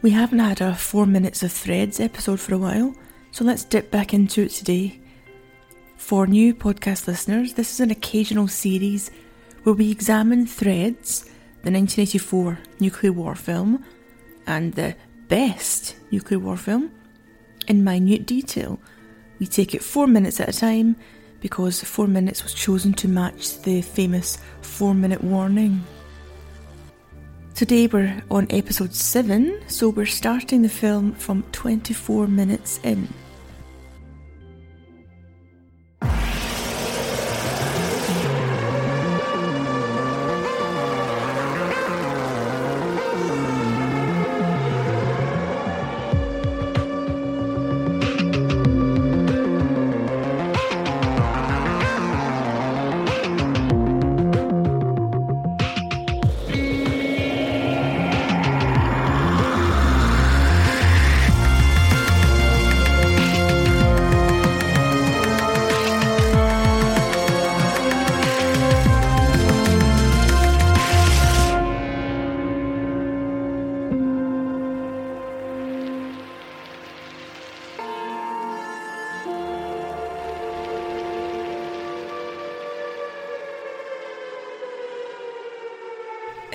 We haven't had a four minutes of threads episode for a while, so let's dip back into it today. For new podcast listeners, this is an occasional series where we examine Threads, the 1984 nuclear war film, and the best nuclear war film in minute detail. We take it four minutes at a time because four minutes was chosen to match the famous four minute warning. Today we're on episode 7, so we're starting the film from 24 minutes in.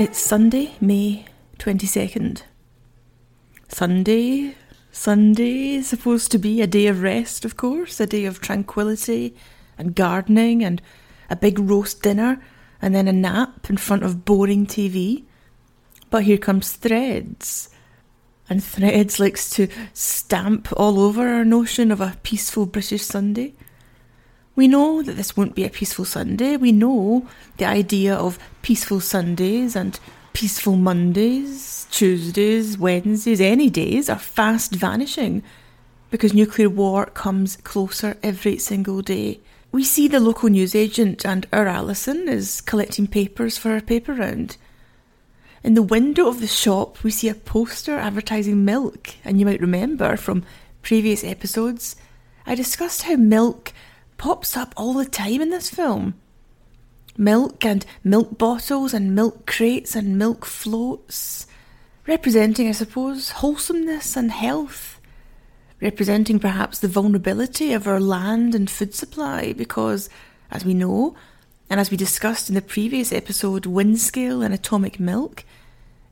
It's Sunday, May 22nd. Sunday, Sunday is supposed to be a day of rest, of course, a day of tranquility and gardening and a big roast dinner and then a nap in front of boring TV. But here comes Threads. And Threads likes to stamp all over our notion of a peaceful British Sunday. We know that this won't be a peaceful Sunday. We know the idea of peaceful Sundays and peaceful Mondays, Tuesdays, Wednesdays, any days are fast vanishing because nuclear war comes closer every single day. We see the local newsagent and our Alison is collecting papers for her paper round. In the window of the shop, we see a poster advertising milk, and you might remember from previous episodes, I discussed how milk pops up all the time in this film. Milk and milk bottles and milk crates and milk floats, representing, I suppose, wholesomeness and health, representing perhaps the vulnerability of our land and food supply, because, as we know, and as we discussed in the previous episode, Windscale and atomic milk,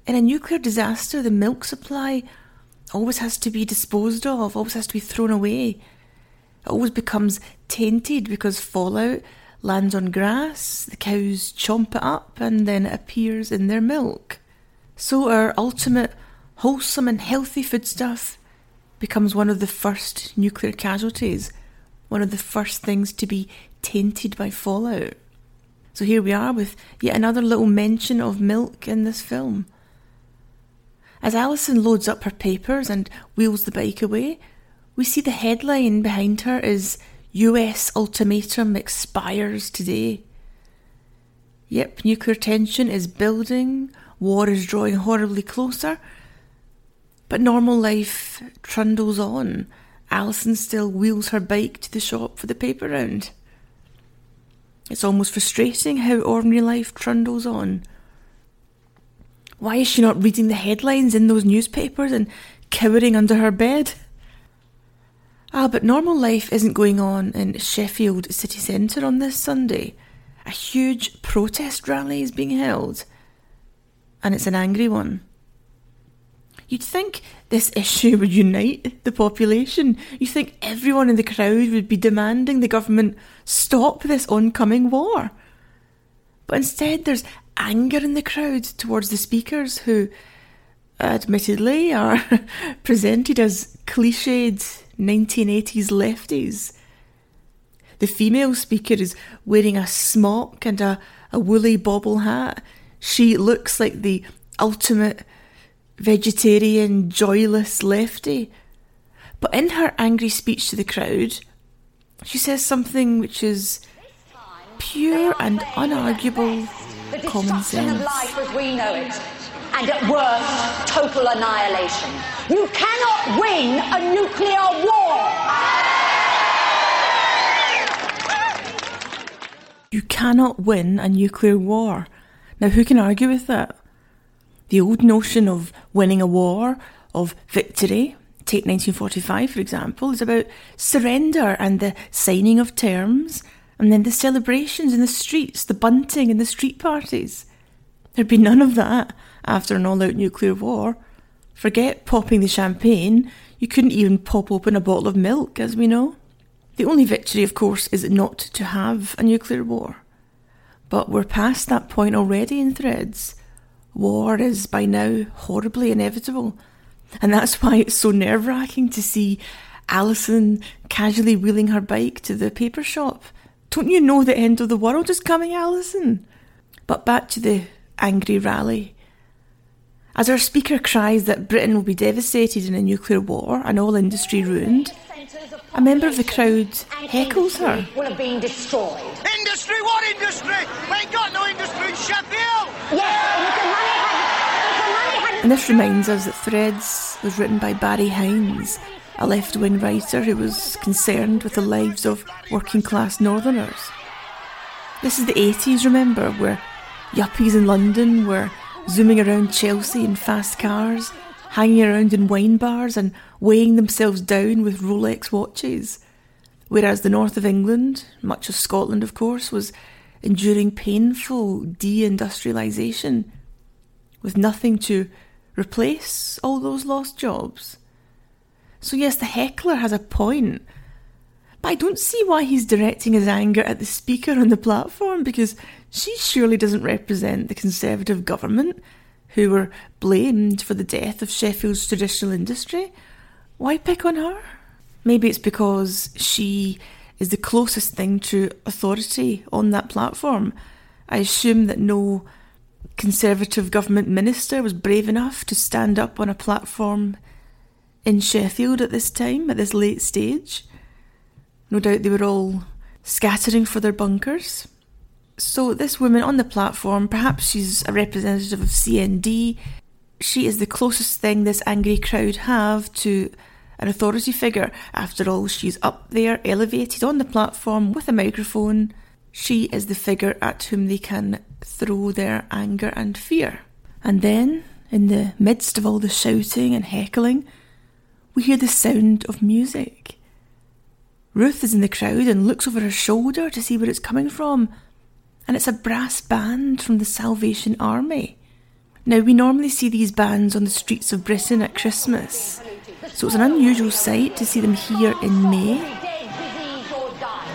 in a nuclear disaster, the milk supply always has to be disposed of, always has to be thrown away it always becomes tainted because fallout lands on grass, the cows chomp it up, and then it appears in their milk. So our ultimate wholesome and healthy foodstuff becomes one of the first nuclear casualties, one of the first things to be tainted by fallout. So here we are with yet another little mention of milk in this film. As Alison loads up her papers and wheels the bike away, we see the headline behind her is US ultimatum expires today. Yep, nuclear tension is building, war is drawing horribly closer, but normal life trundles on. Alison still wheels her bike to the shop for the paper round. It's almost frustrating how ordinary life trundles on. Why is she not reading the headlines in those newspapers and cowering under her bed? Ah, but normal life isn't going on in Sheffield city centre on this Sunday. A huge protest rally is being held, and it's an angry one. You'd think this issue would unite the population. You'd think everyone in the crowd would be demanding the government stop this oncoming war. But instead, there's anger in the crowd towards the speakers who, admittedly, are presented as cliched 1980s lefties. The female speaker is wearing a smock and a, a woolly bobble hat. She looks like the ultimate vegetarian, joyless lefty. But in her angry speech to the crowd, she says something which is pure and unarguable common sense of life as we know it, and at worst, total annihilation. You cannot win a nuclear war! You cannot win a nuclear war. Now, who can argue with that? The old notion of winning a war of victory. Take 1945, for example, is about surrender and the signing of terms, and then the celebrations in the streets, the bunting and the street parties. There'd be none of that after an all out nuclear war. Forget popping the champagne, you couldn't even pop open a bottle of milk, as we know. The only victory, of course, is not to have a nuclear war. But we're past that point already in threads. War is by now horribly inevitable. And that's why it's so nerve wracking to see Alison casually wheeling her bike to the paper shop. Don't you know the end of the world is coming, Alison? But back to the angry rally. As our speaker cries that Britain will be devastated in a nuclear war and all industry ruined, a member of the crowd heckles her. Will have been destroyed. Industry? What industry? We ain't got no industry in Sheffield! Yes, if the money had, if the money had And this reminds us that Threads was written by Barry Hines, a left wing writer who was concerned with the lives of working class northerners. This is the 80s, remember, where yuppies in London were zooming around Chelsea in fast cars, hanging around in wine bars and weighing themselves down with Rolex watches. Whereas the north of England, much of Scotland, of course, was enduring painful deindustrialisation with nothing to replace all those lost jobs. So, yes, the heckler has a point, but I don't see why he's directing his anger at the speaker on the platform because she surely doesn't represent the Conservative government who were blamed for the death of Sheffield's traditional industry. Why pick on her? Maybe it's because she is the closest thing to authority on that platform. I assume that no Conservative government minister was brave enough to stand up on a platform in Sheffield at this time, at this late stage. No doubt they were all scattering for their bunkers. So, this woman on the platform, perhaps she's a representative of CND, she is the closest thing this angry crowd have to an authority figure. After all, she's up there, elevated on the platform with a microphone. She is the figure at whom they can throw their anger and fear. And then, in the midst of all the shouting and heckling, we hear the sound of music. Ruth is in the crowd and looks over her shoulder to see where it's coming from, and it's a brass band from the Salvation Army. Now, we normally see these bands on the streets of Britain at Christmas, so it's an unusual sight to see them here in May. dead, disease or die.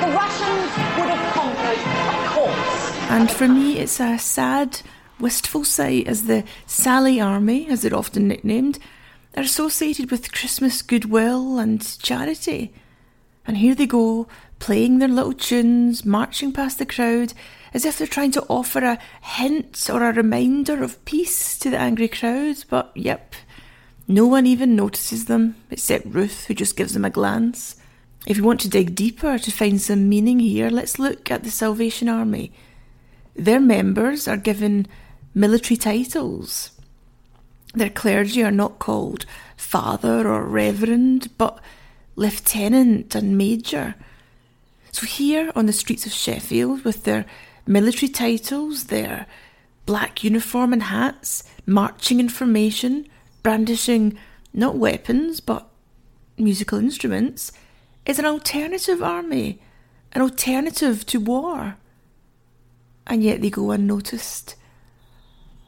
The Russians would have conquered, of course. And for me, it's a sad, wistful sight as the Sally Army, as they're often nicknamed, are associated with Christmas goodwill and charity. And here they go, playing their little tunes, marching past the crowd, as if they're trying to offer a hint or a reminder of peace to the angry crowd. But yep, no one even notices them, except Ruth, who just gives them a glance. If you want to dig deeper to find some meaning here, let's look at the Salvation Army. Their members are given military titles. Their clergy are not called father or reverend, but lieutenant and major. So, here on the streets of Sheffield, with their military titles, their black uniform and hats, marching in formation, brandishing not weapons but musical instruments, is an alternative army, an alternative to war. And yet they go unnoticed.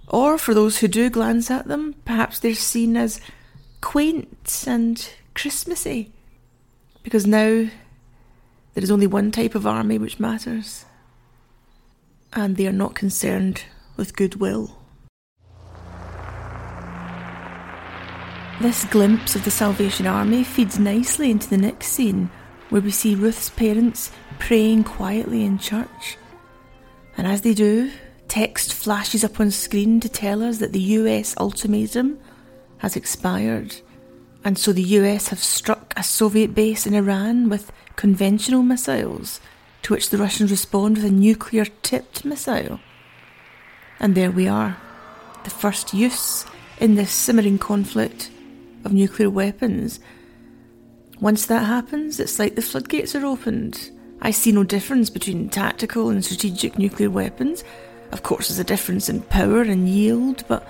Or for those who do glance at them, perhaps they're seen as quaint and Christmassy. Because now there is only one type of army which matters, and they are not concerned with goodwill. This glimpse of the Salvation Army feeds nicely into the next scene, where we see Ruth's parents praying quietly in church. And as they do, text flashes up on screen to tell us that the US ultimatum has expired. And so the US have struck a Soviet base in Iran with conventional missiles, to which the Russians respond with a nuclear tipped missile. And there we are, the first use in this simmering conflict of nuclear weapons. Once that happens, it's like the floodgates are opened. I see no difference between tactical and strategic nuclear weapons. Of course, there's a difference in power and yield, but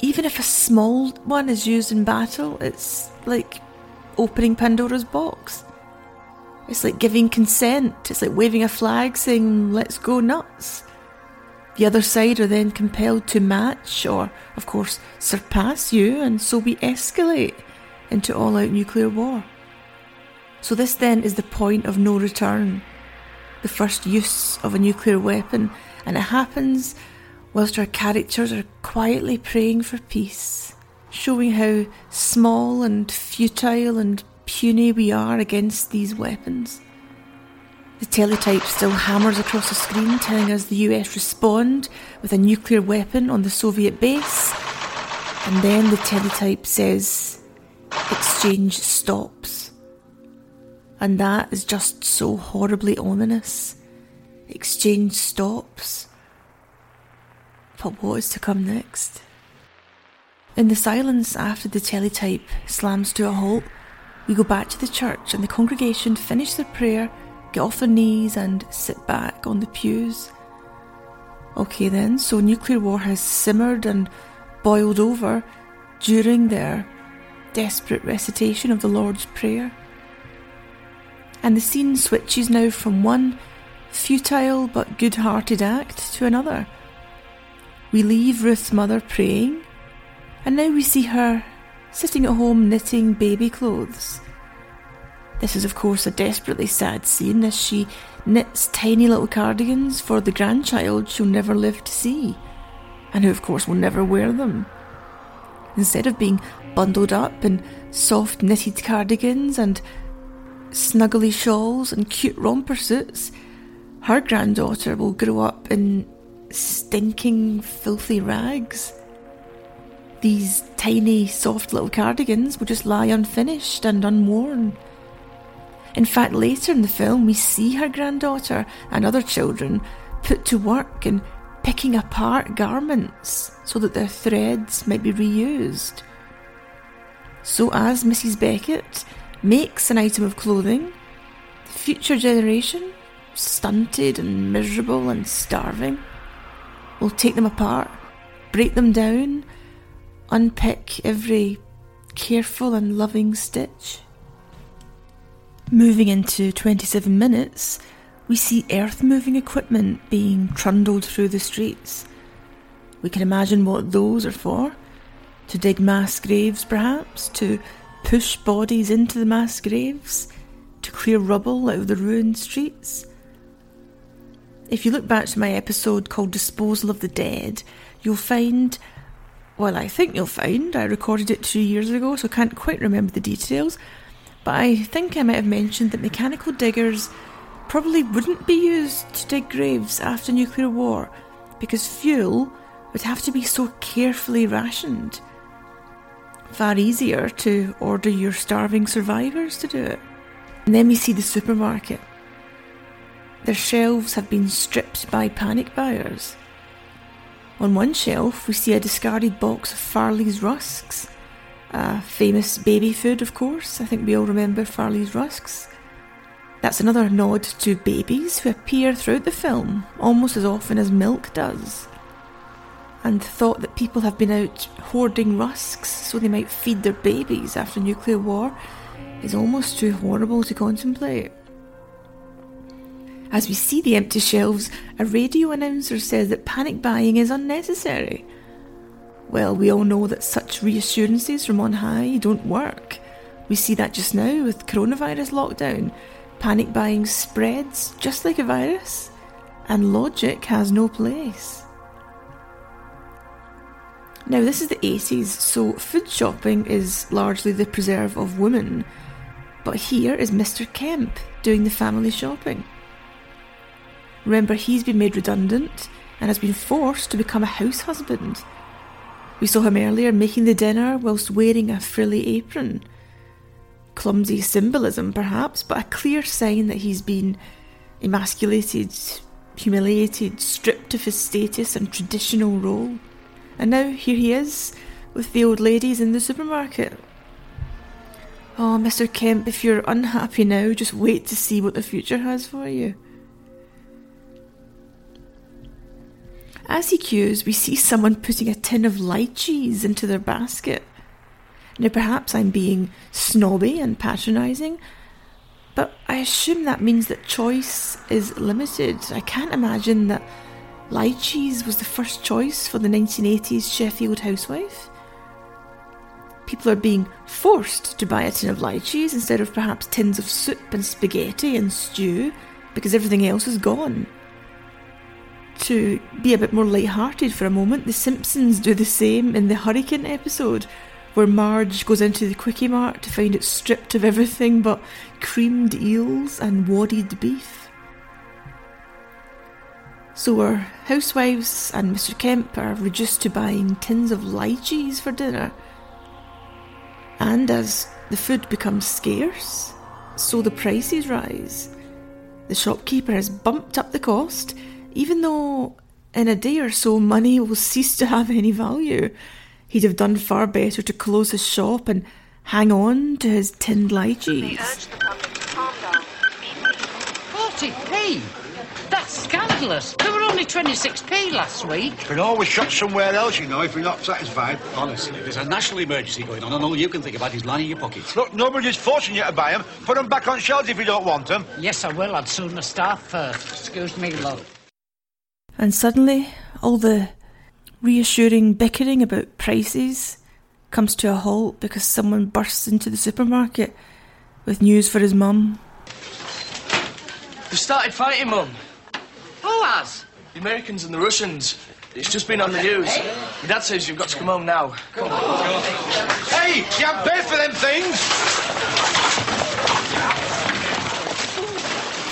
even if a small one is used in battle, it's like opening Pandora's box. It's like giving consent. It's like waving a flag saying, let's go nuts. The other side are then compelled to match or, of course, surpass you, and so we escalate into all out nuclear war. So, this then is the point of no return, the first use of a nuclear weapon, and it happens whilst our characters are quietly praying for peace, showing how small and futile and puny we are against these weapons. The teletype still hammers across the screen telling us the US respond with a nuclear weapon on the Soviet base, and then the teletype says exchange stops. And that is just so horribly ominous. Exchange stops. But what is to come next? In the silence after the teletype slams to a halt, we go back to the church and the congregation finish their prayer, get off their knees, and sit back on the pews. Okay, then, so nuclear war has simmered and boiled over during their desperate recitation of the Lord's Prayer. And the scene switches now from one futile but good hearted act to another. We leave Ruth's mother praying, and now we see her sitting at home knitting baby clothes. This is, of course, a desperately sad scene as she knits tiny little cardigans for the grandchild she'll never live to see, and who, of course, will never wear them. Instead of being bundled up in soft knitted cardigans and snuggly shawls and cute romper suits, her granddaughter will grow up in stinking, filthy rags. These tiny, soft little cardigans will just lie unfinished and unworn. In fact, later in the film, we see her granddaughter and other children put to work in picking apart garments so that their threads might be reused. So, as Mrs. Beckett makes an item of clothing, the future generation, stunted and miserable and starving, will take them apart, break them down, unpick every careful and loving stitch. Moving into 27 minutes, we see earth moving equipment being trundled through the streets. We can imagine what those are for. To dig mass graves, perhaps, to push bodies into the mass graves, to clear rubble out of the ruined streets. If you look back to my episode called Disposal of the Dead, you'll find well, I think you'll find I recorded it two years ago, so can't quite remember the details. But I think I might have mentioned that mechanical diggers probably wouldn't be used to dig graves after nuclear war because fuel would have to be so carefully rationed. Far easier to order your starving survivors to do it. And then we see the supermarket. Their shelves have been stripped by panic buyers. On one shelf, we see a discarded box of Farley's rusks. A famous baby food, of course. I think we all remember Farley's rusks. That's another nod to babies who appear throughout the film almost as often as milk does. And thought that people have been out hoarding rusks so they might feed their babies after nuclear war is almost too horrible to contemplate. As we see the empty shelves, a radio announcer says that panic buying is unnecessary. Well, we all know that such reassurances from on high don't work. We see that just now with coronavirus lockdown. Panic buying spreads just like a virus, and logic has no place. Now, this is the 80s, so food shopping is largely the preserve of women. But here is Mr. Kemp doing the family shopping. Remember, he's been made redundant and has been forced to become a house husband. We saw him earlier making the dinner whilst wearing a frilly apron. Clumsy symbolism, perhaps, but a clear sign that he's been emasculated, humiliated, stripped of his status and traditional role. And now here he is with the old ladies in the supermarket. Oh, Mr. Kemp, if you're unhappy now, just wait to see what the future has for you. As he queues, we see someone putting a tin of lychees into their basket. Now, perhaps I'm being snobby and patronising, but I assume that means that choice is limited. I can't imagine that lychees was the first choice for the 1980s Sheffield housewife. People are being forced to buy a tin of lychees instead of perhaps tins of soup and spaghetti and stew because everything else is gone. To be a bit more light-hearted for a moment, The Simpsons do the same in the Hurricane episode, where Marge goes into the Kwik-E-Mart to find it stripped of everything but creamed eels and wadded beef. So our housewives and Mr. Kemp are reduced to buying tins of lychees for dinner. And as the food becomes scarce, so the prices rise. The shopkeeper has bumped up the cost, even though in a day or so money will cease to have any value. He'd have done far better to close his shop and hang on to his tinned lychees. 40p? That's scandalous. They were only 26p last week. Can always shop somewhere else, you know, if you're not satisfied. Honestly, there's a national emergency going on, and all you can think about is lining your pockets. Look, nobody's forcing you to buy them. Put them back on shelves if you don't want them. Yes, I will. I'd sooner starve first. Uh, excuse me, love. And suddenly, all the reassuring bickering about prices comes to a halt because someone bursts into the supermarket with news for his mum. They've started fighting, Mum. Who has? The Americans and the Russians. It's just been on the news. My dad says you've got to come home now. Come on. Hey, you haven't paid for them things.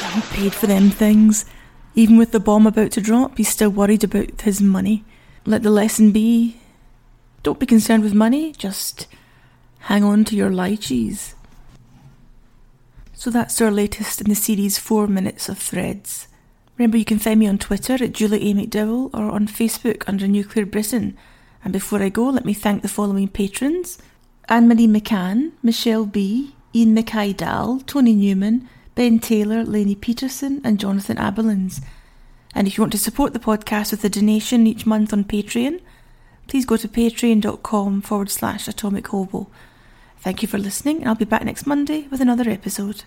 Haven't paid for them things. Even with the bomb about to drop, he's still worried about his money. Let the lesson be don't be concerned with money, just hang on to your lychees. So that's our latest in the series 4 Minutes of Threads. Remember, you can find me on Twitter at Julie A. McDowall or on Facebook under Nuclear Britain. And before I go, let me thank the following patrons Anne Marie McCann, Michelle B., Ian Mackay Dahl, Tony Newman, Ben Taylor, Lainey Peterson, and Jonathan Abelins. And if you want to support the podcast with a donation each month on Patreon, please go to patreon.com forward slash atomic hobo. Thank you for listening, and I'll be back next Monday with another episode.